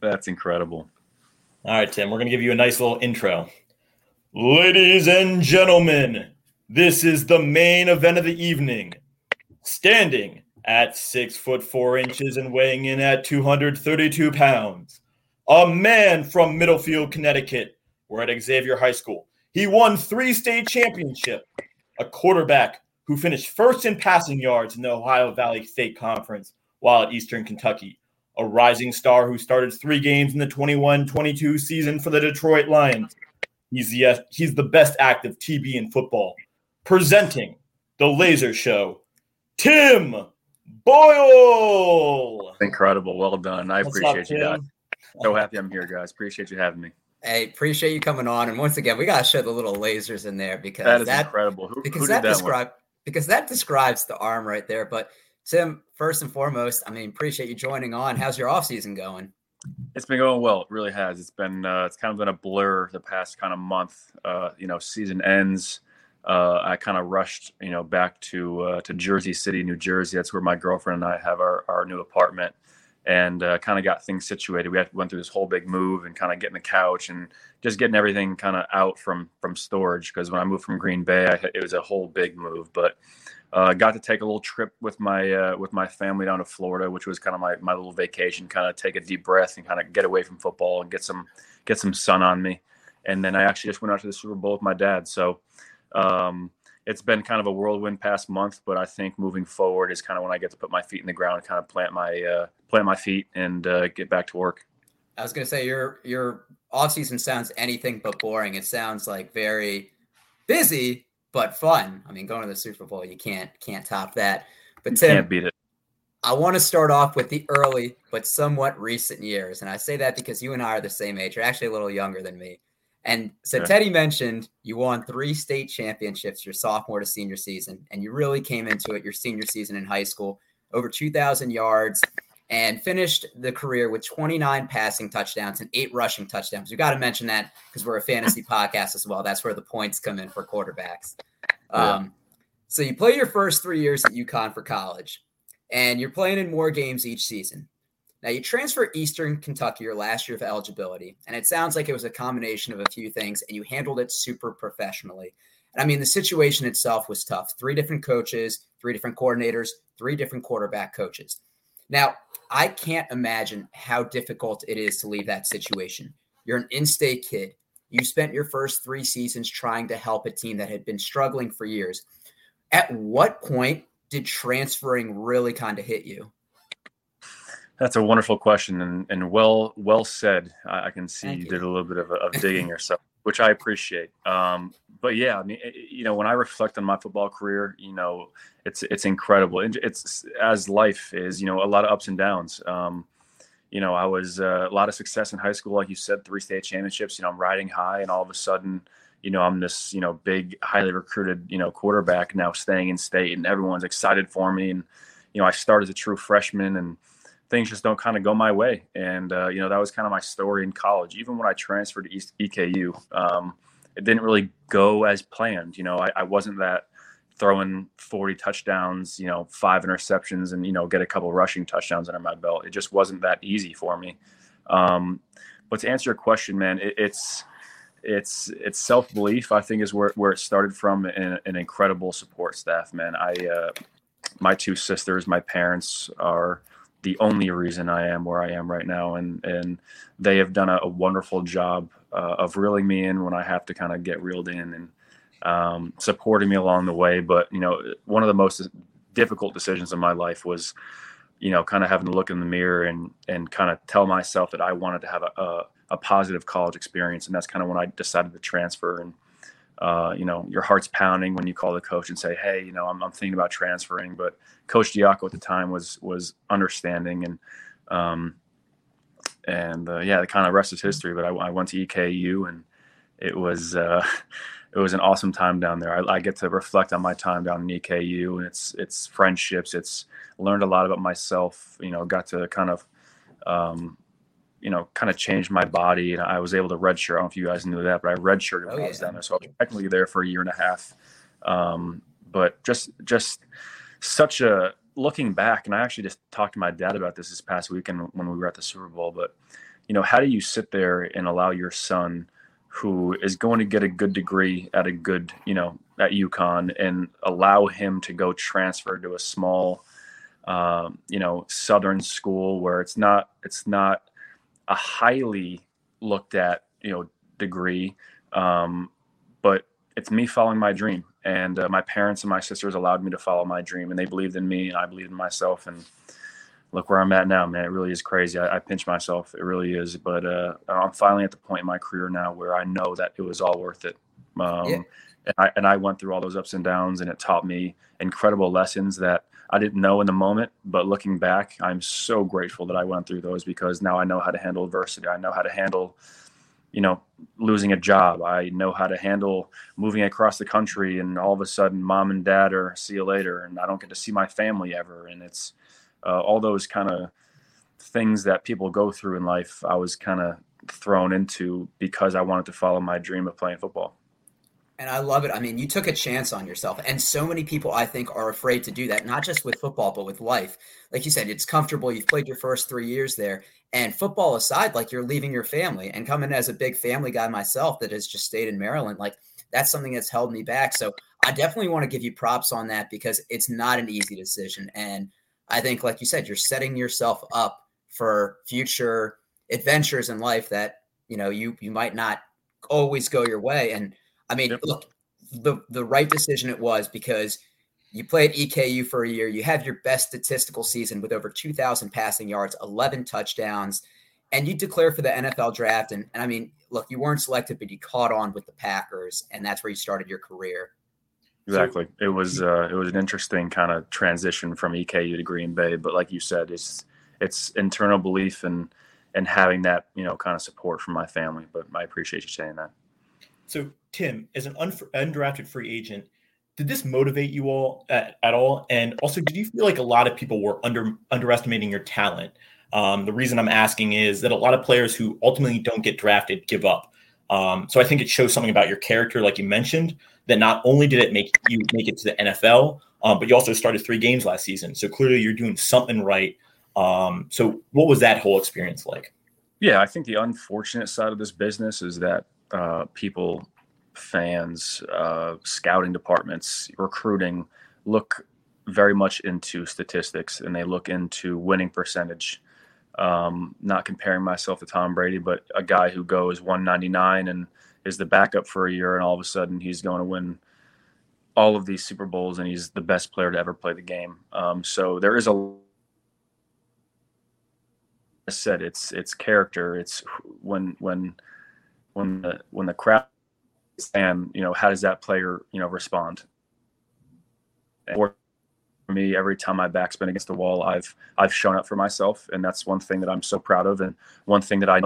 That's incredible. All right, Tim, we're going to give you a nice little intro. Ladies and gentlemen, this is the main event of the evening. Standing at six foot four inches and weighing in at 232 pounds, a man from Middlefield, Connecticut. We're at Xavier High School. He won three state championships, a quarterback who finished first in passing yards in the Ohio Valley State Conference while at Eastern Kentucky, a rising star who started three games in the 21 22 season for the Detroit Lions. He's the, he's the best active TB in football. Presenting the Laser Show, Tim Boyle. Incredible. Well done. I What's appreciate up, you guys. So happy I'm here, guys. Appreciate you having me. Hey, appreciate you coming on. And once again, we gotta show the little lasers in there because that is that, incredible. Who, because who that, that describe because that describes the arm right there. But Tim, first and foremost, I mean, appreciate you joining on. How's your off season going? It's been going well. It really has. It's been uh, it's kind of been a blur the past kind of month. Uh, you know, season ends. Uh, I kind of rushed, you know, back to uh, to Jersey City, New Jersey. That's where my girlfriend and I have our, our new apartment, and uh, kind of got things situated. We had, went through this whole big move and kind of getting the couch and just getting everything kind of out from from storage. Because when I moved from Green Bay, I, it was a whole big move. But uh, got to take a little trip with my uh, with my family down to Florida, which was kind of my, my little vacation. Kind of take a deep breath and kind of get away from football and get some get some sun on me. And then I actually just went out to the Super Bowl with my dad. So um, it's been kind of a whirlwind past month, but I think moving forward is kind of when I get to put my feet in the ground, kind of plant my uh, plant my feet and uh, get back to work. I was gonna say your your off season sounds anything but boring. It sounds like very busy, but fun. I mean, going to the Super Bowl, you can't can't top that. But Tim, can't beat it. I want to start off with the early but somewhat recent years, and I say that because you and I are the same age. You're actually a little younger than me. And so Teddy mentioned you won three state championships your sophomore to senior season, and you really came into it your senior season in high school, over 2,000 yards, and finished the career with 29 passing touchdowns and eight rushing touchdowns. We got to mention that because we're a fantasy podcast as well. That's where the points come in for quarterbacks. Yeah. Um, so you play your first three years at UConn for college, and you're playing in more games each season. Now you transfer Eastern Kentucky your last year of eligibility, and it sounds like it was a combination of a few things, and you handled it super professionally. And I mean, the situation itself was tough. Three different coaches, three different coordinators, three different quarterback coaches. Now, I can't imagine how difficult it is to leave that situation. You're an in state kid. You spent your first three seasons trying to help a team that had been struggling for years. At what point did transferring really kind of hit you? That's a wonderful question and, and well well said. I, I can see you, you, did a little bit of, of digging yourself, which I appreciate. Um, but yeah, I mean, you know, when I reflect on my football career, you know, it's it's incredible. It's as life is, you know, a lot of ups and downs. Um, you know, I was uh, a lot of success in high school, like you said, three state championships. You know, I'm riding high, and all of a sudden, you know, I'm this, you know, big, highly recruited, you know, quarterback now staying in state, and everyone's excited for me. And you know, I started as a true freshman, and things just don't kind of go my way. And uh, you know, that was kind of my story in college. Even when I transferred to East EKU, um, it didn't really go as planned. You know, I, I wasn't that throwing 40 touchdowns, you know, five interceptions and, you know, get a couple rushing touchdowns under my belt. It just wasn't that easy for me. Um, but to answer your question, man, it, it's, it's, it's self-belief, I think is where, where it started from an, incredible support staff, man. I, uh, my two sisters, my parents are the only reason I am where I am right now. And, and they have done a, a wonderful job uh, of reeling me in when I have to kind of get reeled in and, um, supporting me along the way. But you know, one of the most difficult decisions in my life was, you know, kind of having to look in the mirror and and kind of tell myself that I wanted to have a, a, a positive college experience, and that's kind of when I decided to transfer. And uh, you know, your heart's pounding when you call the coach and say, "Hey, you know, I'm, I'm thinking about transferring." But Coach Diaco at the time was was understanding and. Um, and uh, yeah, the kind of rest is history. But I, I, went to EKU, and it was uh, it was an awesome time down there. I, I, get to reflect on my time down in EKU and it's it's friendships. It's learned a lot about myself. You know, got to kind of um, you know kind of change my body, and I was able to redshirt. I don't know if you guys knew that, but I redshirted oh, when yeah. I was down there, so I was technically there for a year and a half. Um, but just just such a looking back, and I actually just talked to my dad about this this past weekend when we were at the Super Bowl, but you know, how do you sit there and allow your son, who is going to get a good degree at a good, you know, at UConn, and allow him to go transfer to a small, um, you know, Southern school where it's not it's not a highly looked at, you know, degree, um, but it's me following my dream, and uh, my parents and my sisters allowed me to follow my dream, and they believed in me, and I believed in myself, and look where I'm at now, man. It really is crazy. I, I pinch myself. It really is. But uh, I'm finally at the point in my career now where I know that it was all worth it. Um, yeah. and, I, and I went through all those ups and downs, and it taught me incredible lessons that I didn't know in the moment. But looking back, I'm so grateful that I went through those because now I know how to handle adversity. I know how to handle, you know, losing a job. I know how to handle moving across the country, and all of a sudden, mom and dad are see you later, and I don't get to see my family ever. And it's uh, all those kind of things that people go through in life, I was kind of thrown into because I wanted to follow my dream of playing football. And I love it. I mean, you took a chance on yourself. And so many people, I think, are afraid to do that, not just with football, but with life. Like you said, it's comfortable. You've played your first three years there. And football aside, like you're leaving your family and coming as a big family guy myself that has just stayed in Maryland, like that's something that's held me back. So I definitely want to give you props on that because it's not an easy decision. And I think, like you said, you're setting yourself up for future adventures in life that you know you you might not always go your way. And I mean, yep. look, the the right decision it was because you play at EKU for a year. You have your best statistical season with over 2,000 passing yards, 11 touchdowns, and you declare for the NFL draft. And, and I mean, look, you weren't selected, but you caught on with the Packers, and that's where you started your career. Exactly. It was uh, it was an interesting kind of transition from EKU to Green Bay, but like you said, it's it's internal belief and and having that you know kind of support from my family. But I appreciate you saying that. So Tim, as an undrafted free agent, did this motivate you all at, at, all? And also, did you feel like a lot of people were under underestimating your talent? Um, the reason I'm asking is that a lot of players who ultimately don't get drafted give up. Um, so I think it shows something about your character, like you mentioned, that not only did it make you make it to the NFL, um, but you also started three games last season. So clearly you're doing something right. Um, so what was that whole experience like? Yeah, I think the unfortunate side of this business is that uh, people, fans, uh, scouting departments, recruiting look very much into statistics and they look into winning percentage. Um, not comparing myself to Tom Brady, but a guy who goes 199 and is the backup for a year, and all of a sudden he's going to win all of these Super Bowls, and he's the best player to ever play the game. Um, so there is a I said it's it's character. It's when when when the when the crowd and you know how does that player you know respond? for me, every time my back's been against the wall, I've I've shown up for myself, and that's one thing that I'm so proud of, and one thing that I.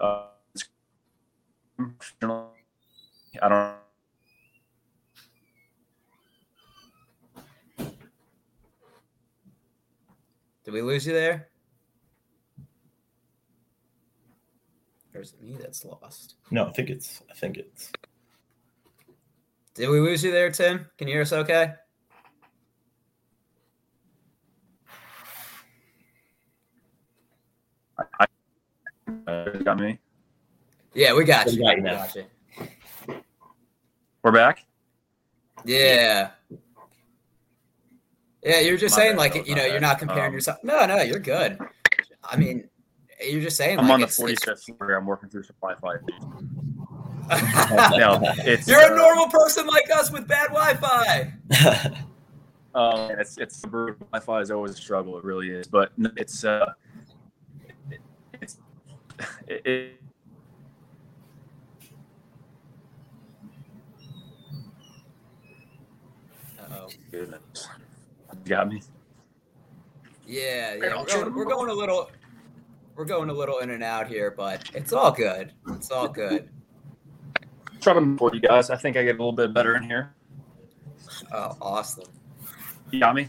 Uh, I don't. Did we lose you there? Or is it me that's lost? No, I think it's. I think it's. Did we lose you there, Tim? Can you hear us okay? I, uh, got me. Yeah, we got we you. Got you, we got you. We're back. Yeah. Yeah, you're just My saying like you know you're not comparing um, yourself. No, no, you're good. I mean, you're just saying. I'm like, on the 45th floor. I'm working through some Wi-Fi. no, it's, you're uh, a normal person like us with bad Wi-Fi. um, it's it's Wi-Fi is always a struggle. It really is, but it's uh, it, it's it, goodness. You got me? Yeah, yeah. We're going, we're going a little we're going a little in and out here, but it's all good. It's all good. Trying for you guys. I think I get a little bit better in here. Oh, awesome. You got me?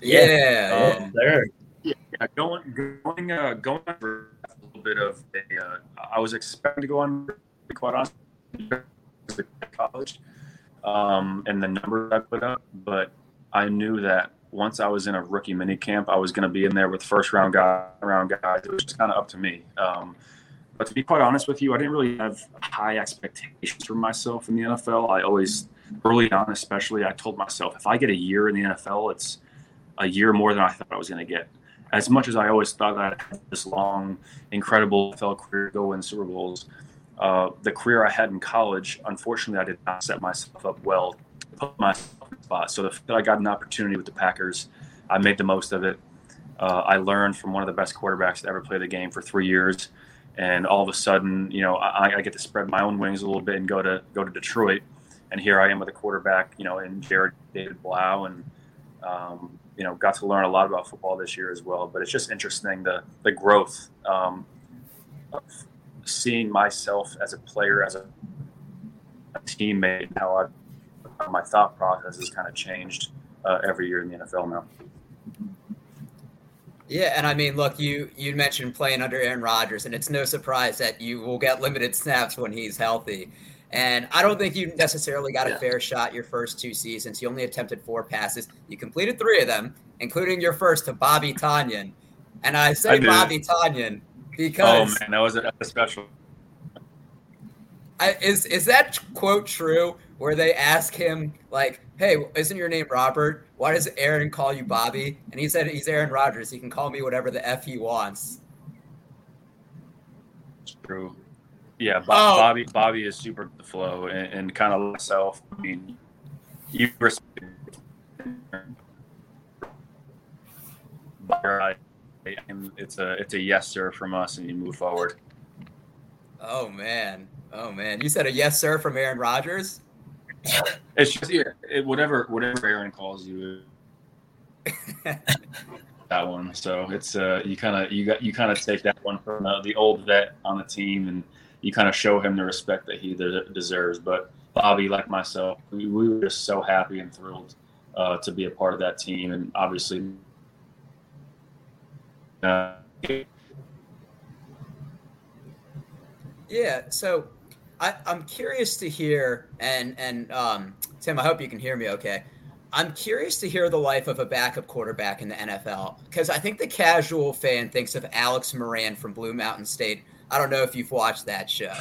Yeah. Um, there. Yeah, going going uh, going for a little bit of a. Uh, I was expecting to go on quite honestly college, um, and the numbers I put up, but I knew that once I was in a rookie mini camp, I was going to be in there with first round guy, round guys. It was just kind of up to me. Um, but to be quite honest with you, I didn't really have high expectations for myself in the NFL. I always, early on especially, I told myself if I get a year in the NFL, it's a year more than I thought I was going to get. As much as I always thought I'd have this long, incredible NFL career, go win Super Bowls, uh, the career I had in college, unfortunately, I did not set myself up well put myself spot. So the I got an opportunity with the Packers, I made the most of it. Uh, I learned from one of the best quarterbacks to ever play the game for three years and all of a sudden, you know, I, I, get to spread my own wings a little bit and go to go to Detroit, and here I am with a quarterback, you know, in Jared David Blough, and um, you know, got to learn a lot about football this year as well. But it's just interesting the the growth, um, of seeing myself as a player, as a, a teammate, how I my thought process has kind of changed uh, every year in the NFL now. Yeah, and I mean, look, you you mentioned playing under Aaron Rodgers, and it's no surprise that you will get limited snaps when he's healthy. And I don't think you necessarily got a fair shot your first two seasons. You only attempted four passes. You completed three of them, including your first to Bobby Tonyan. And I say I Bobby Tonyan because oh man, that was a, a special. I, is is that quote true? Where they ask him like, "Hey, isn't your name Robert?" why does Aaron call you Bobby? And he said he's Aaron Rodgers. He can call me whatever the f he wants. It's True. Yeah, oh. Bobby. Bobby is super the flow and, and kind of myself. I mean, you respect. It's a it's a yes sir from us, and you move forward. Oh man, oh man! You said a yes sir from Aaron Rodgers. It's just yeah, it, whatever whatever Aaron calls you. that one. So it's uh you kind of you got you kind of take that one from the, the old vet on the team and you kind of show him the respect that he de- deserves. But Bobby, like myself, we, we were just so happy and thrilled uh, to be a part of that team, and obviously. Uh, yeah. So I, am curious to hear, and and um, Tim, I hope you can hear me okay. I'm curious to hear the life of a backup quarterback in the NFL because I think the casual fan thinks of Alex Moran from Blue Mountain State. I don't know if you've watched that show.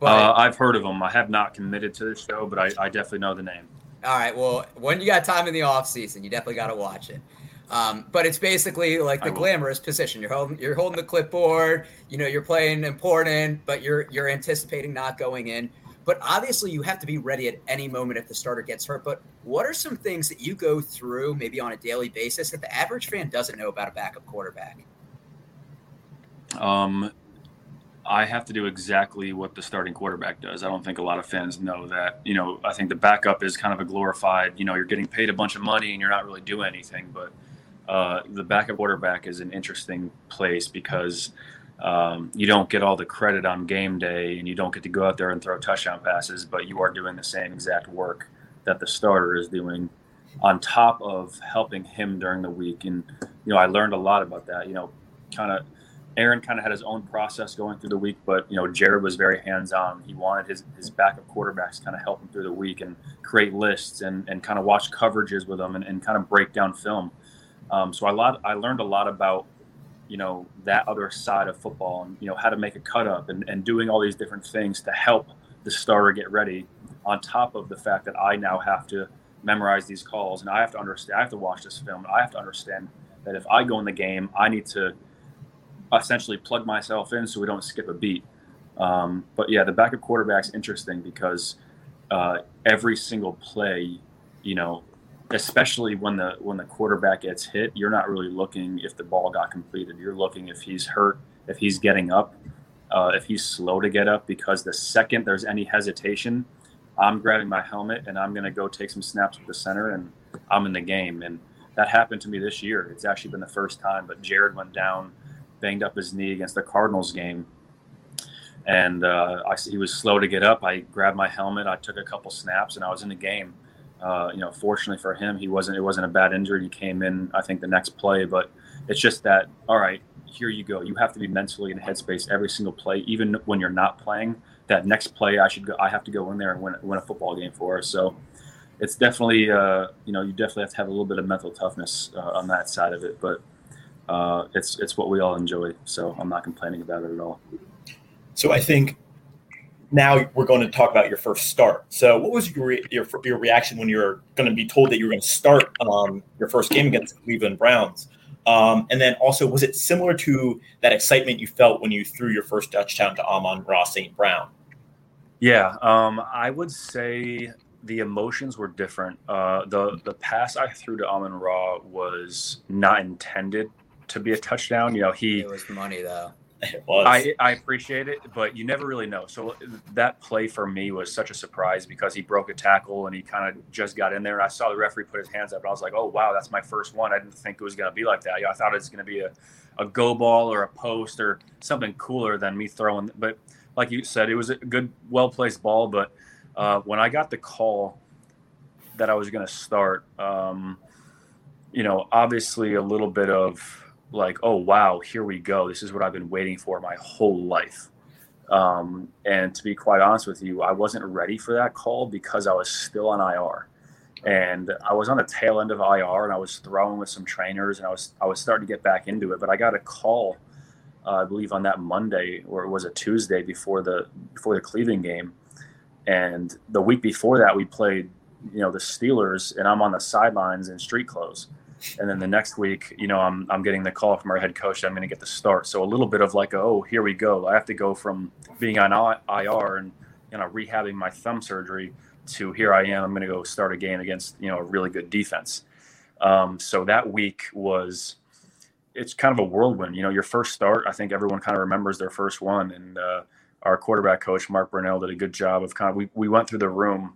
But, uh, I've heard of him. I have not committed to the show, but I, I definitely know the name. All right. Well, when you got time in the off season, you definitely got to watch it. Um, but it's basically like the glamorous position. You're holding you're holding the clipboard. You know, you're playing important, but you're you're anticipating not going in. But obviously, you have to be ready at any moment if the starter gets hurt. But what are some things that you go through, maybe on a daily basis, that the average fan doesn't know about a backup quarterback? Um, I have to do exactly what the starting quarterback does. I don't think a lot of fans know that. You know, I think the backup is kind of a glorified. You know, you're getting paid a bunch of money and you're not really doing anything, but uh, the backup quarterback is an interesting place because um, you don't get all the credit on game day and you don't get to go out there and throw touchdown passes, but you are doing the same exact work that the starter is doing on top of helping him during the week. And, you know, I learned a lot about that. You know, kind of Aaron kind of had his own process going through the week, but, you know, Jared was very hands on. He wanted his, his backup quarterbacks kind of help him through the week and create lists and, and kind of watch coverages with them and, and kind of break down film. Um, so I lot I learned a lot about you know that other side of football and you know how to make a cut up and, and doing all these different things to help the starter get ready on top of the fact that I now have to memorize these calls and I have to understand I have to watch this film. I have to understand that if I go in the game I need to essentially plug myself in so we don't skip a beat. Um, but yeah the backup quarterback's interesting because uh, every single play you know especially when the when the quarterback gets hit, you're not really looking if the ball got completed. You're looking if he's hurt, if he's getting up, uh, if he's slow to get up. Because the second there's any hesitation, I'm grabbing my helmet and I'm going to go take some snaps with the center, and I'm in the game. And that happened to me this year. It's actually been the first time. But Jared went down, banged up his knee against the Cardinals game. And uh, I, he was slow to get up. I grabbed my helmet. I took a couple snaps, and I was in the game uh, you know, fortunately for him, he wasn't. It wasn't a bad injury. He came in, I think, the next play. But it's just that, all right, here you go. You have to be mentally in headspace every single play, even when you're not playing. That next play, I should go. I have to go in there and win, win a football game for us. So, it's definitely uh, you know you definitely have to have a little bit of mental toughness uh, on that side of it, but uh, it's it's what we all enjoy. So I'm not complaining about it at all. So I think now we're going to talk about your first start. So what was your re- your, your reaction when you were going to be told that you were going to start um, your first game against the Cleveland Browns? Um, and then also, was it similar to that excitement you felt when you threw your first touchdown to Amon-Ra St. Brown? Yeah, um, I would say the emotions were different. Uh, the the pass I threw to Amon Ra was not intended to be a touchdown. You know, he it was money though. Was. I, I appreciate it, but you never really know. So that play for me was such a surprise because he broke a tackle and he kind of just got in there. And I saw the referee put his hands up, and I was like, "Oh wow, that's my first one." I didn't think it was going to be like that. I thought it was going to be a, a go ball or a post or something cooler than me throwing. But like you said, it was a good, well placed ball. But uh, when I got the call that I was going to start, um, you know, obviously a little bit of like, oh wow, here we go. This is what I've been waiting for my whole life. Um, and to be quite honest with you, I wasn't ready for that call because I was still on IR, and I was on the tail end of IR, and I was throwing with some trainers, and I was I was starting to get back into it. But I got a call, uh, I believe, on that Monday or it was a Tuesday before the before the Cleveland game, and the week before that we played, you know, the Steelers, and I'm on the sidelines in street clothes and then the next week, you know, I'm I'm getting the call from our head coach. I'm going to get the start. So a little bit of like, oh, here we go. I have to go from being on IR and you know rehabbing my thumb surgery to here I am. I'm going to go start a game against you know a really good defense. Um, so that week was it's kind of a whirlwind. You know, your first start. I think everyone kind of remembers their first one, and uh, our quarterback coach Mark Brunell did a good job of kind of we we went through the room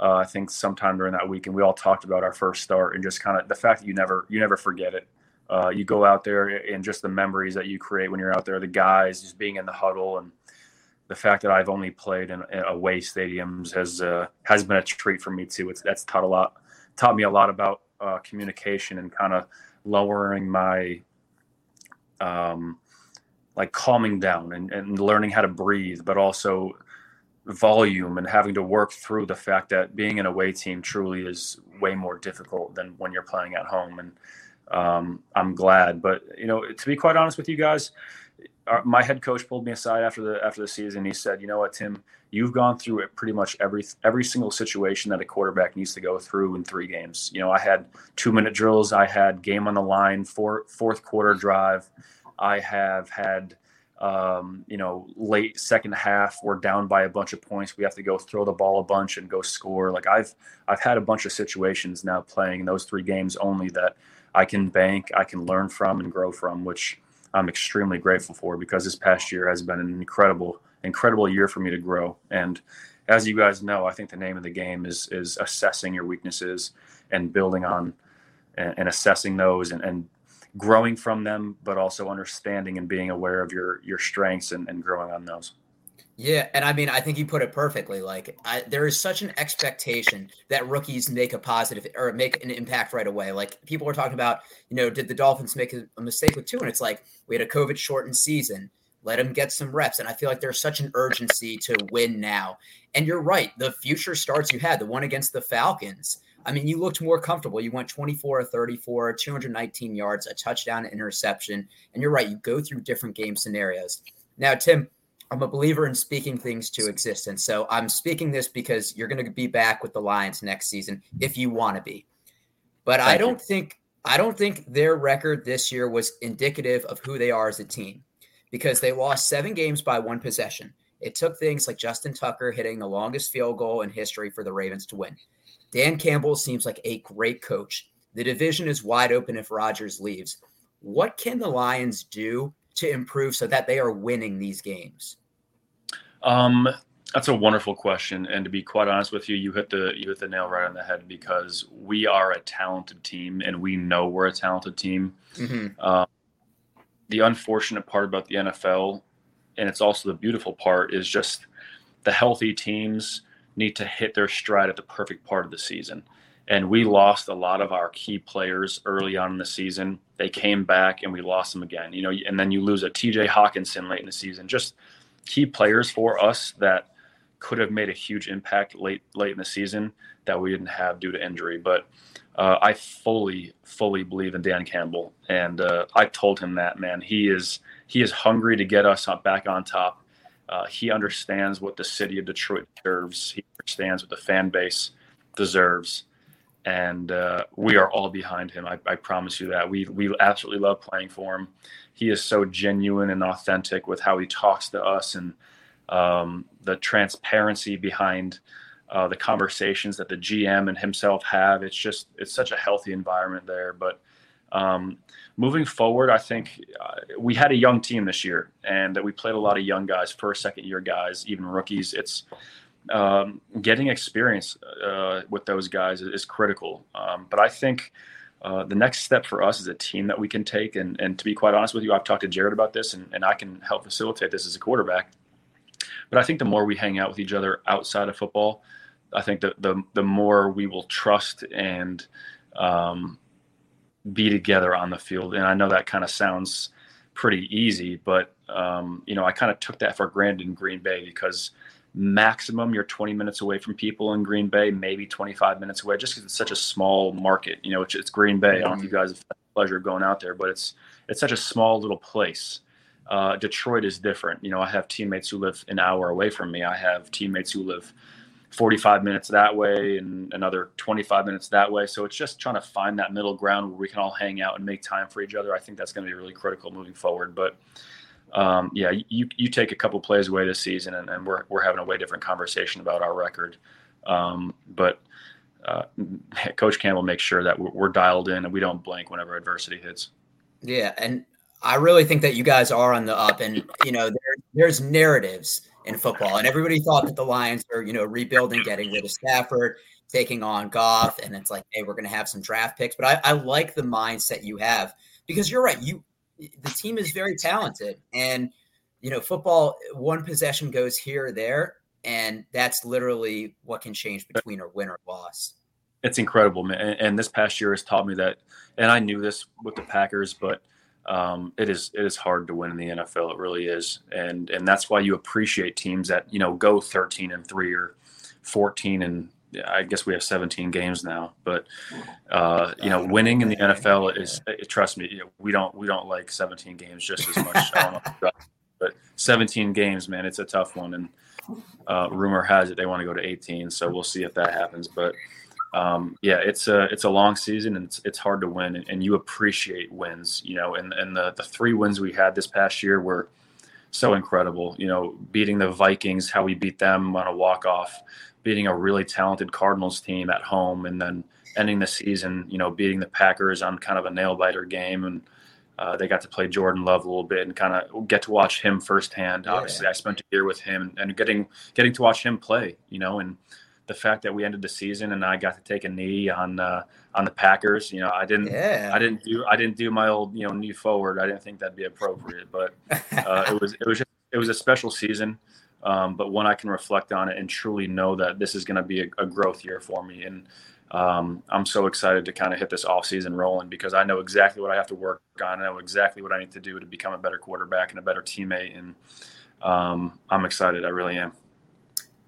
uh, I think sometime during that week, and we all talked about our first start and just kind of the fact that you never you never forget it. Uh, you go out there and just the memories that you create when you're out there, the guys just being in the huddle, and the fact that I've only played in, in away stadiums has uh, has been a treat for me too. It's that's taught a lot taught me a lot about uh, communication and kind of lowering my um, like calming down and, and learning how to breathe, but also volume and having to work through the fact that being an away team truly is way more difficult than when you're playing at home. And um, I'm glad, but you know, to be quite honest with you guys, our, my head coach pulled me aside after the after the season. He said, "You know what, Tim? You've gone through it pretty much every every single situation that a quarterback needs to go through in three games. You know, I had two minute drills, I had game on the line, four, fourth quarter drive, I have had." Um, you know, late second half, we're down by a bunch of points. We have to go throw the ball a bunch and go score. Like I've I've had a bunch of situations now playing those three games only that I can bank, I can learn from and grow from, which I'm extremely grateful for because this past year has been an incredible, incredible year for me to grow. And as you guys know, I think the name of the game is is assessing your weaknesses and building on and, and assessing those and, and growing from them, but also understanding and being aware of your your strengths and, and growing on those. Yeah, and I mean, I think you put it perfectly. Like, I, there is such an expectation that rookies make a positive or make an impact right away. Like, people are talking about, you know, did the Dolphins make a, a mistake with Tua? And it's like we had a COVID shortened season. Let them get some reps, and I feel like there's such an urgency to win now. And you're right. The future starts you had the one against the Falcons I mean, you looked more comfortable. You went 24 or 34, 219 yards, a touchdown, interception. And you're right, you go through different game scenarios. Now, Tim, I'm a believer in speaking things to existence. So I'm speaking this because you're going to be back with the Lions next season if you want to be. But Thank I don't you. think I don't think their record this year was indicative of who they are as a team because they lost 7 games by one possession. It took things like Justin Tucker hitting the longest field goal in history for the Ravens to win. Dan Campbell seems like a great coach. The division is wide open if Rodgers leaves. What can the Lions do to improve so that they are winning these games? Um, that's a wonderful question, and to be quite honest with you, you hit the you hit the nail right on the head because we are a talented team, and we know we're a talented team. Mm-hmm. Um, the unfortunate part about the NFL, and it's also the beautiful part, is just the healthy teams need to hit their stride at the perfect part of the season. And we lost a lot of our key players early on in the season. They came back and we lost them again. You know, and then you lose a TJ Hockenson late in the season. Just key players for us that could have made a huge impact late late in the season that we didn't have due to injury. But uh, I fully fully believe in Dan Campbell, and uh, I told him that man he is he is hungry to get us back on top. Uh, he understands what the city of Detroit deserves. He understands what the fan base deserves, and uh, we are all behind him. I, I promise you that. We we absolutely love playing for him. He is so genuine and authentic with how he talks to us and um, the transparency behind uh, the conversations that the GM and himself have. It's just it's such a healthy environment there. But um, moving forward, I think uh, we had a young team this year, and that we played a lot of young guys, first, second year guys, even rookies. It's um, getting experience uh, with those guys is, critical. Um, but I think. Uh, the next step for us is a team that we can take. And, and to be quite honest with you, I've talked to Jared about this, and, and I can help facilitate this as a quarterback but I think the more we hang out with each other outside of football, I think that the the more we will trust and um, be together on the field. And I know that kind of sounds pretty easy, but um, you know, I kind of took that for granted in Green Bay because maximum you're 20 minutes away from people in Green Bay, maybe 25 minutes away, just because it's such a small market. You know, it's, it's Green Bay. I don't know if you guys have had the pleasure of going out there, but it's it's such a small little place. Uh, Detroit is different. You know, I have teammates who live an hour away from me. I have teammates who live 45 minutes that way and another 25 minutes that way. So it's just trying to find that middle ground where we can all hang out and make time for each other. I think that's going to be really critical moving forward. But um, yeah, you you take a couple plays away this season, and, and, we're we're having a way different conversation about our record. Um, but uh, Coach Campbell makes sure that we're, we're dialed in and we don't blink whenever adversity hits. Yeah, and I really think that you guys are on the up, and you know there, there's narratives in football, and everybody thought that the Lions are you know rebuilding, getting rid of Stafford, taking on Goff, and it's like, hey, we're going to have some draft picks. But I, I like the mindset you have because you're right. You the team is very talented, and you know football one possession goes here or there, and that's literally what can change between a win or loss. It's incredible, man. And, and this past year has taught me that, and I knew this with the Packers, but um, it is it is hard to win in the NFL. It really is, and and that's why you appreciate teams that you know go 13 and three or 14 and I guess we have 17 games now. But uh, you know, winning in the NFL is trust me, we don't we don't like 17 games just as much. but 17 games, man, it's a tough one. And uh, rumor has it they want to go to 18, so we'll see if that happens. But um, yeah, it's a it's a long season and it's it's hard to win, and, and, you appreciate wins. You know, and and the the three wins we had this past year were so incredible. You know, beating the Vikings, how we beat them on a walk off, beating a really talented Cardinals team at home, and then ending the season, you know, beating the Packers on kind of a nail biter game, and uh, they got to play Jordan Love a little bit and kind of get to watch him firsthand. Obviously, yeah. I spent a year with him and, and getting getting to watch him play. You know, and the fact that we ended the season and I got to take a knee on uh, on the Packers. You know, I didn't yeah. I didn't do I didn't do my old you know knee forward. I didn't think that'd be appropriate, but uh, it was it was just, it was a special season. Um, but when I can reflect on it and truly know that this is going to be a, a, growth year for me, and um, I'm so excited to kind of hit this off season rolling because I know exactly what I have to work on. I know exactly what I need to do to become a better quarterback and a better teammate, and um, I'm excited. I really am.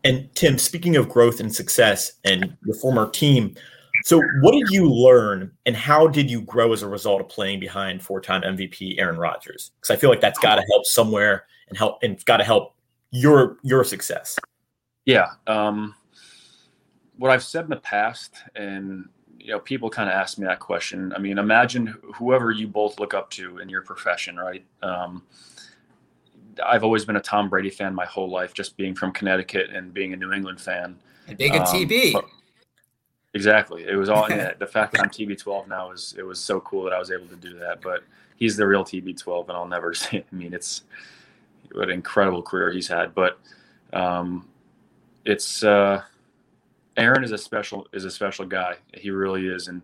And Tim, speaking of growth and success and your former team, so what did you learn and how did you grow as a result of playing behind four-time MVP Aaron Rodgers? Because I feel like that's got to help somewhere and help and got to help your your success. Yeah. Um, what I've said in the past, and you know, people kind of ask me that question. I mean, imagine whoever you both look up to in your profession, right? Um, I've always been a Tom Brady fan my whole life, just being from Connecticut and being a New England fan. And being a um, TB. Exactly. It was all yeah, the fact that I'm TB12 now is it was so cool that I was able to do that. But he's the real TB12, and I'll never say. I mean, it's what an incredible career he's had. But um, it's uh, Aaron is a special is a special guy. He really is, and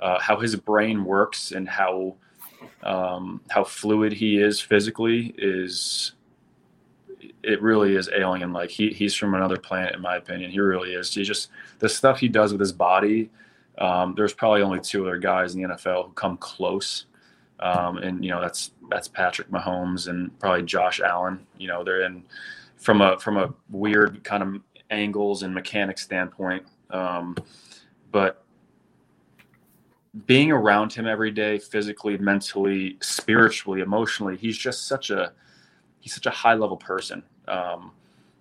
uh, how his brain works and how um, how fluid he is physically is it really is alien. Like he, he's from another planet in my opinion. He really is. He just the stuff he does with his body um, there's probably only two other guys in the nfl who come close. Um, and you know that's that's patrick mahomes and probably josh allen. You know they're in from a from a weird kind of angles and mechanics standpoint. Um, but being around him every day, physically, mentally, spiritually, emotionally, he's just such a he's such a high level person um,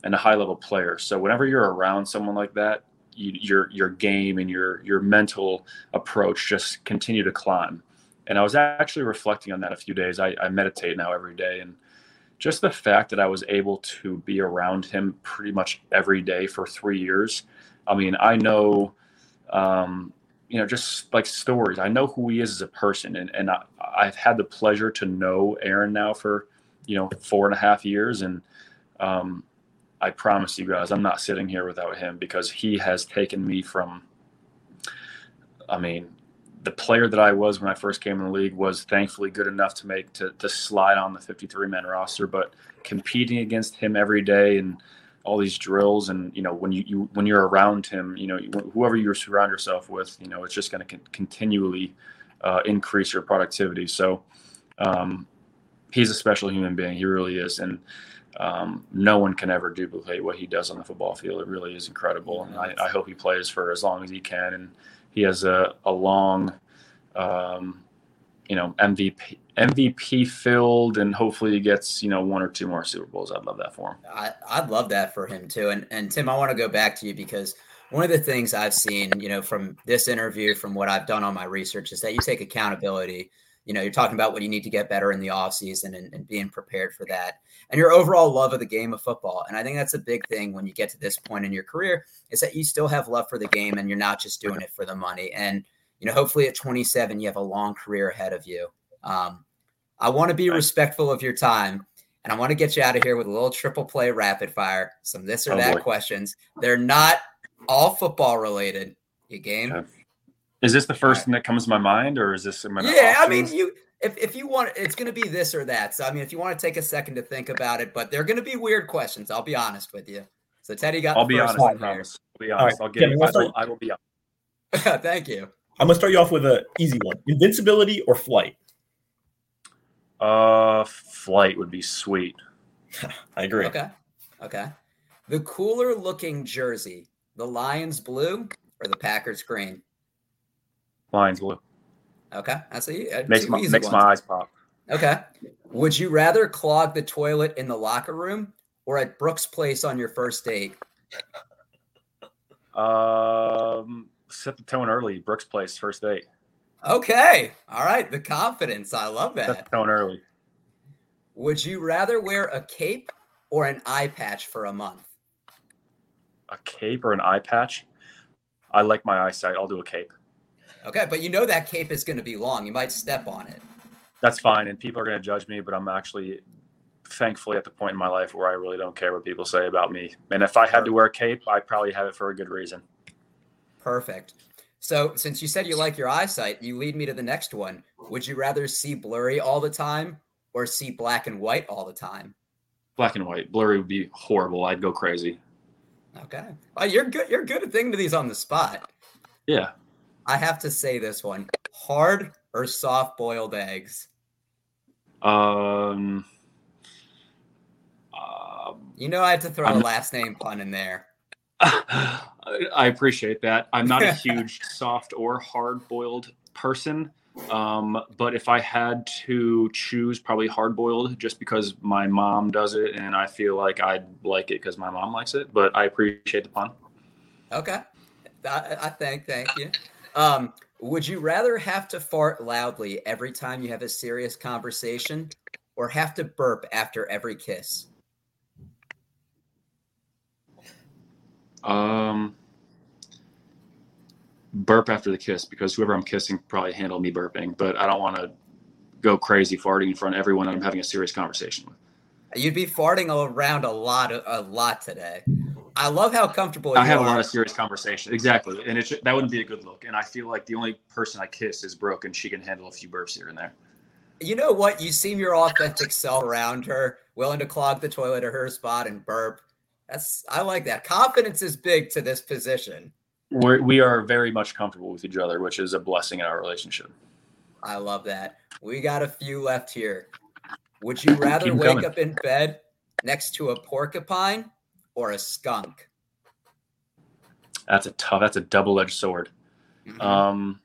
and a high level player. So whenever you're around someone like that, you, your your game and your your mental approach just continue to climb. And I was actually reflecting on that a few days. I, I meditate now every day, and just the fact that I was able to be around him pretty much every day for three years. I mean, I know um, you know, just like stories. I know who he is as a person, and and I, I've had the pleasure to know Aaron now for you know four and a half years, and um, I promise you guys, I'm not sitting here without him because he has taken me from. I mean, the player that I was when I first came in the league was thankfully good enough to make to to slide on the 53 man roster, but competing against him every day and all these drills and you know when you, you when you're around him you know whoever you surround yourself with you know it's just going to con- continually uh, increase your productivity. So um, he's a special human being. He really is. And um, no one can ever duplicate what he does on the football field. It really is incredible. And I, I hope he plays for as long as he can. And he has a, a long um, you know MVP MVP filled, and hopefully he gets you know one or two more Super Bowls. I'd love that for him. I, I'd love that for him too. And and Tim, I want to go back to you because one of the things I've seen, you know, from this interview, from what I've done on my research, is that you take accountability. You know, you're talking about what you need to get better in the offseason and, and being prepared for that. And your overall love of the game of football. And I think that's a big thing when you get to this point in your career is that you still have love for the game and you're not just doing it for the money. And, you know, hopefully at 27, you have a long career ahead of you. Um, I want to be respectful of your time. And I want to get you out of here with a little triple play rapid fire, some this or oh, that boy. questions. They're not all football related. You game? Okay. Is this the first right. thing that comes to my mind, or is this? Yeah. I mean, you if, if you want, it's going to be this or that. So I mean, if you want to take a second to think about it, but they're going to be weird questions. I'll be honest with you. So Teddy got. I'll be honest. I promise. I'll be honest. Right. I'll get. I, will, I will be honest. Thank you. I'm gonna start you off with an easy one: invincibility or flight. Uh, flight would be sweet. I agree. Okay. Okay. The cooler looking jersey, the Lions blue or the Packers green? Lions blue. Okay. I see. uh, makes my makes my eyes pop. Okay. Would you rather clog the toilet in the locker room or at Brooks' place on your first date? Um, set the tone early. Brooks' place, first date. Okay. All right. The confidence. I love that. Going early. Would you rather wear a cape or an eye patch for a month? A cape or an eye patch? I like my eyesight. I'll do a cape. Okay, but you know that cape is going to be long. You might step on it. That's fine, and people are going to judge me, but I'm actually thankfully at the point in my life where I really don't care what people say about me. And if I had to wear a cape, I probably have it for a good reason. Perfect. So, since you said you like your eyesight, you lead me to the next one. Would you rather see blurry all the time or see black and white all the time? Black and white. Blurry would be horrible. I'd go crazy. Okay. Well, you're good. You're good at thinking of these on the spot. Yeah. I have to say this one: hard or soft boiled eggs. Um. you know, I had to throw I'm, a last name pun in there. I appreciate that. I'm not a huge soft or hard boiled person. Um, but if I had to choose, probably hard boiled just because my mom does it and I feel like I'd like it because my mom likes it. But I appreciate the pun. Okay. I, I thank, thank you. Um, would you rather have to fart loudly every time you have a serious conversation or have to burp after every kiss? Um, burp after the kiss because whoever I'm kissing probably handle me burping, but I don't want to go crazy farting in front of everyone I'm having a serious conversation with. You'd be farting around a lot, a lot today. I love how comfortable I have are. a lot of serious conversation. Exactly, and it that wouldn't be a good look. And I feel like the only person I kiss is broken. she can handle a few burps here and there. You know what? You seem your authentic self around her, willing to clog the toilet at her spot and burp. That's I like that. Confidence is big to this position. We're, we are very much comfortable with each other, which is a blessing in our relationship. I love that. We got a few left here. Would you rather wake coming. up in bed next to a porcupine or a skunk? That's a tough. That's a double-edged sword. Mm-hmm. Um,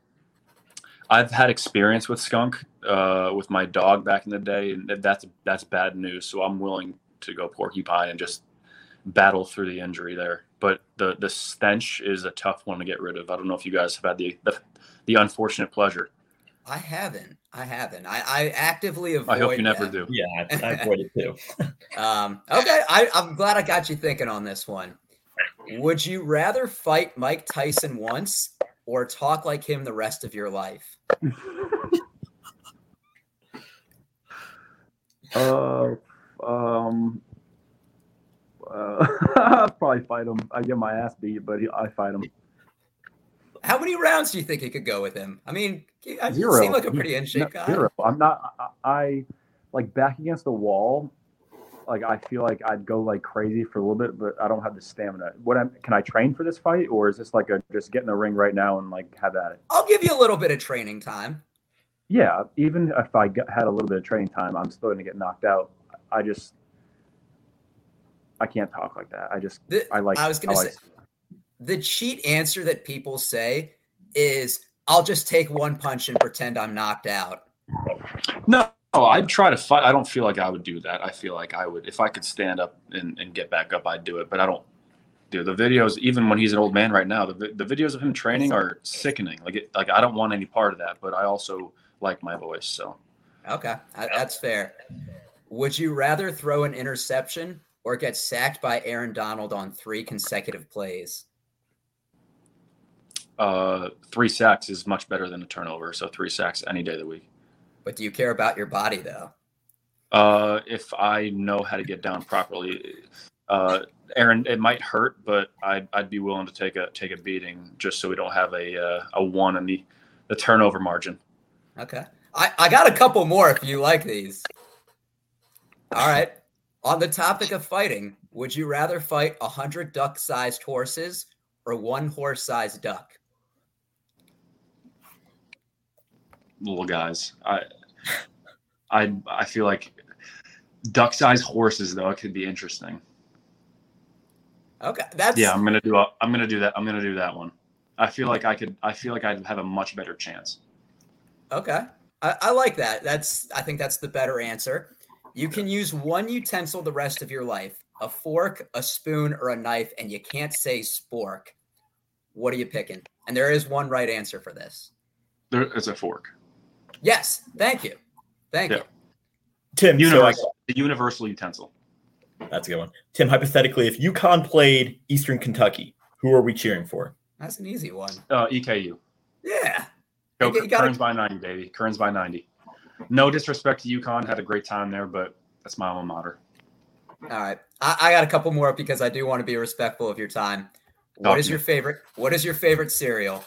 I've had experience with skunk uh, with my dog back in the day, and that's that's bad news. So I'm willing to go porcupine and just battle through the injury there. But the the stench is a tough one to get rid of. I don't know if you guys have had the the, the unfortunate pleasure. I haven't. I haven't. I, I actively avoid. I hope you never that. do. Yeah, I, I avoid it too. um, okay, I, I'm glad I got you thinking on this one. Would you rather fight Mike Tyson once or talk like him the rest of your life? uh, um, uh, I'll probably fight him. I get my ass beat, but he, I fight him. How many rounds do you think he could go with him? I mean, you seem like a pretty in shape guy. Zero. I'm not. I, I like back against the wall like I feel like I'd go like crazy for a little bit, but I don't have the stamina. What I'm, can I train for this fight, or is this like a just get in the ring right now and like have at it? I'll give you a little bit of training time. Yeah, even if I got, had a little bit of training time, I'm still going to get knocked out. I just I can't talk like that. I just the, I like. I was going to say the cheat answer that people say is I'll just take one punch and pretend I'm knocked out. No, Oh, I'd try to fight. I don't feel like I would do that. I feel like I would, if I could stand up and, and get back up, I'd do it. But I don't do the videos. Even when he's an old man right now, the, the videos of him training are sickening. Like, it, like I don't want any part of that. But I also like my voice. So, okay, that's fair. Would you rather throw an interception or get sacked by Aaron Donald on three consecutive plays? Uh, three sacks is much better than a turnover. So three sacks any day of the week. But do you care about your body though? Uh, if I know how to get down properly, uh, Aaron, it might hurt, but I'd, I'd be willing to take a take a beating just so we don't have a uh, a one in the the turnover margin. Okay, I I got a couple more if you like these. All right. On the topic of fighting, would you rather fight a hundred duck-sized horses or one horse-sized duck? Little guys. I I I feel like duck sized horses though it could be interesting. Okay, that's yeah. I'm gonna do. A, I'm gonna do that. I'm gonna do that one. I feel like I could. I feel like I'd have a much better chance. Okay, I, I like that. That's. I think that's the better answer. You can use one utensil the rest of your life: a fork, a spoon, or a knife, and you can't say spork. What are you picking? And there is one right answer for this. There is a fork. Yes, thank you. Thank yeah. you. Tim, universal, so the universal utensil. That's a good one. Tim, hypothetically, if UConn played Eastern Kentucky, who are we cheering for? That's an easy one. Uh, EKU. Yeah. Go, you gotta... Colonels by 90, baby. Colonels by 90. No disrespect to UConn. Had a great time there, but that's my alma mater. All right. I, I got a couple more because I do want to be respectful of your time. What Talk is your favorite? What is your favorite cereal?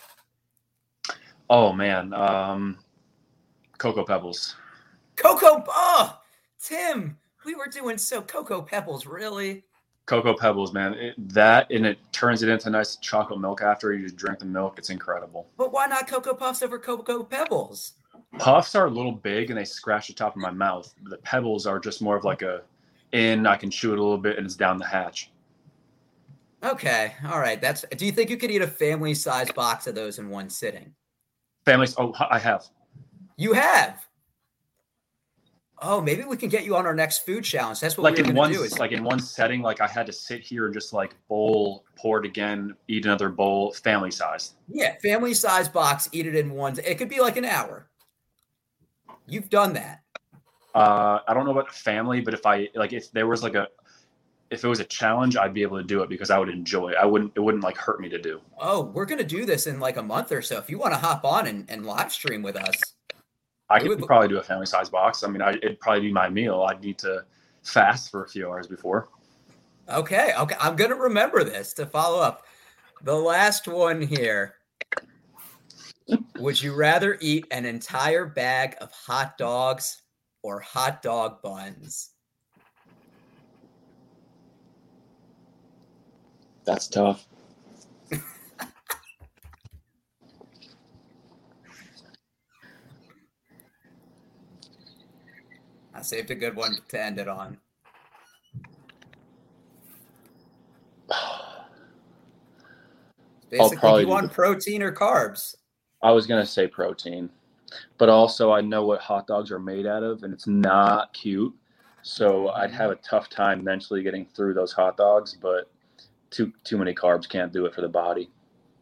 Oh man. Um, Cocoa Pebbles. Cocoa, oh, Tim, we were doing so Cocoa Pebbles, really? Cocoa Pebbles, man. It, that and it turns it into nice chocolate milk after you just drink the milk. It's incredible. But why not Cocoa Puffs over Cocoa Pebbles? Puffs are a little big and they scratch the top of my mouth. The Pebbles are just more of like a in. I can chew it a little bit and it's down the hatch. Okay, all right. That's. Do you think you could eat a family size box of those in one sitting? Families. Oh, I have. You have. Oh, maybe we can get you on our next food challenge. That's what like we're in one do. Is- like in one setting, like I had to sit here and just like bowl, pour it again, eat another bowl, family size. Yeah, family size box, eat it in one. It could be like an hour. You've done that. Uh, I don't know about family, but if I like, if there was like a, if it was a challenge, I'd be able to do it because I would enjoy it. I wouldn't, it wouldn't like hurt me to do. Oh, we're gonna do this in like a month or so. If you want to hop on and, and live stream with us. I could would, probably do a family size box. I mean, I, it'd probably be my meal. I'd need to fast for a few hours before. Okay. Okay. I'm going to remember this to follow up. The last one here. Would you rather eat an entire bag of hot dogs or hot dog buns? That's tough. I saved a good one to end it on. Basically, you want protein or carbs? I was gonna say protein, but also I know what hot dogs are made out of, and it's not cute. So I'd have a tough time mentally getting through those hot dogs, but too too many carbs can't do it for the body.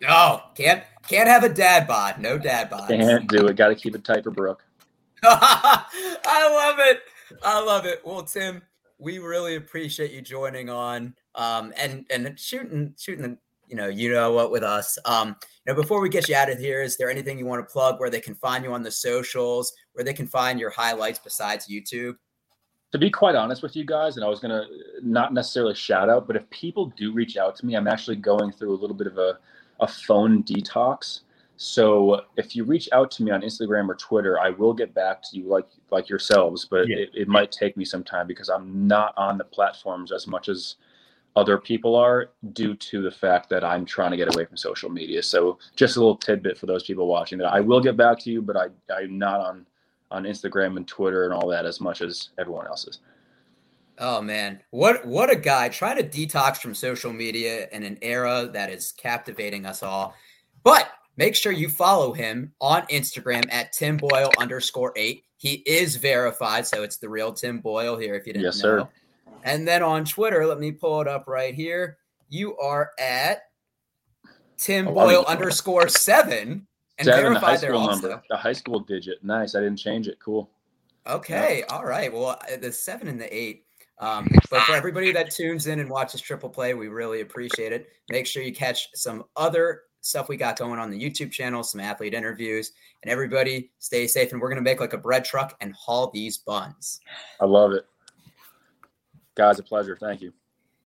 Oh, can't can't have a dad bod. No dad bod. Can't do it. Got to keep it tight for Brooke. I love it. I love it. Well, Tim, we really appreciate you joining on um, and and shooting shooting the you know you know what with us. Um, you know, before we get you out of here, is there anything you want to plug where they can find you on the socials, where they can find your highlights besides YouTube? to be quite honest with you guys, and I was gonna not necessarily shout out, but if people do reach out to me, I'm actually going through a little bit of a, a phone detox. So if you reach out to me on Instagram or Twitter, I will get back to you like like yourselves, but yeah. it, it might take me some time because I'm not on the platforms as much as other people are due to the fact that I'm trying to get away from social media. So just a little tidbit for those people watching that I will get back to you, but I, I'm not on on Instagram and Twitter and all that as much as everyone else is. Oh man, what what a guy trying to detox from social media in an era that is captivating us all. But make sure you follow him on Instagram at Tim Boyle underscore eight. He is verified, so it's the real Tim Boyle here. If you didn't yes, know. Sir. And then on Twitter, let me pull it up right here. You are at Tim oh, Boyle underscore seven. And Seven, the high school number, the high school digit. Nice. I didn't change it. Cool. Okay. Yeah. All right. Well, uh, the seven and the eight. Um, but for everybody that tunes in and watches Triple Play, we really appreciate it. Make sure you catch some other stuff we got going on the YouTube channel, some athlete interviews, and everybody stay safe. And we're going to make like a bread truck and haul these buns. I love it. Guys, a pleasure. Thank you.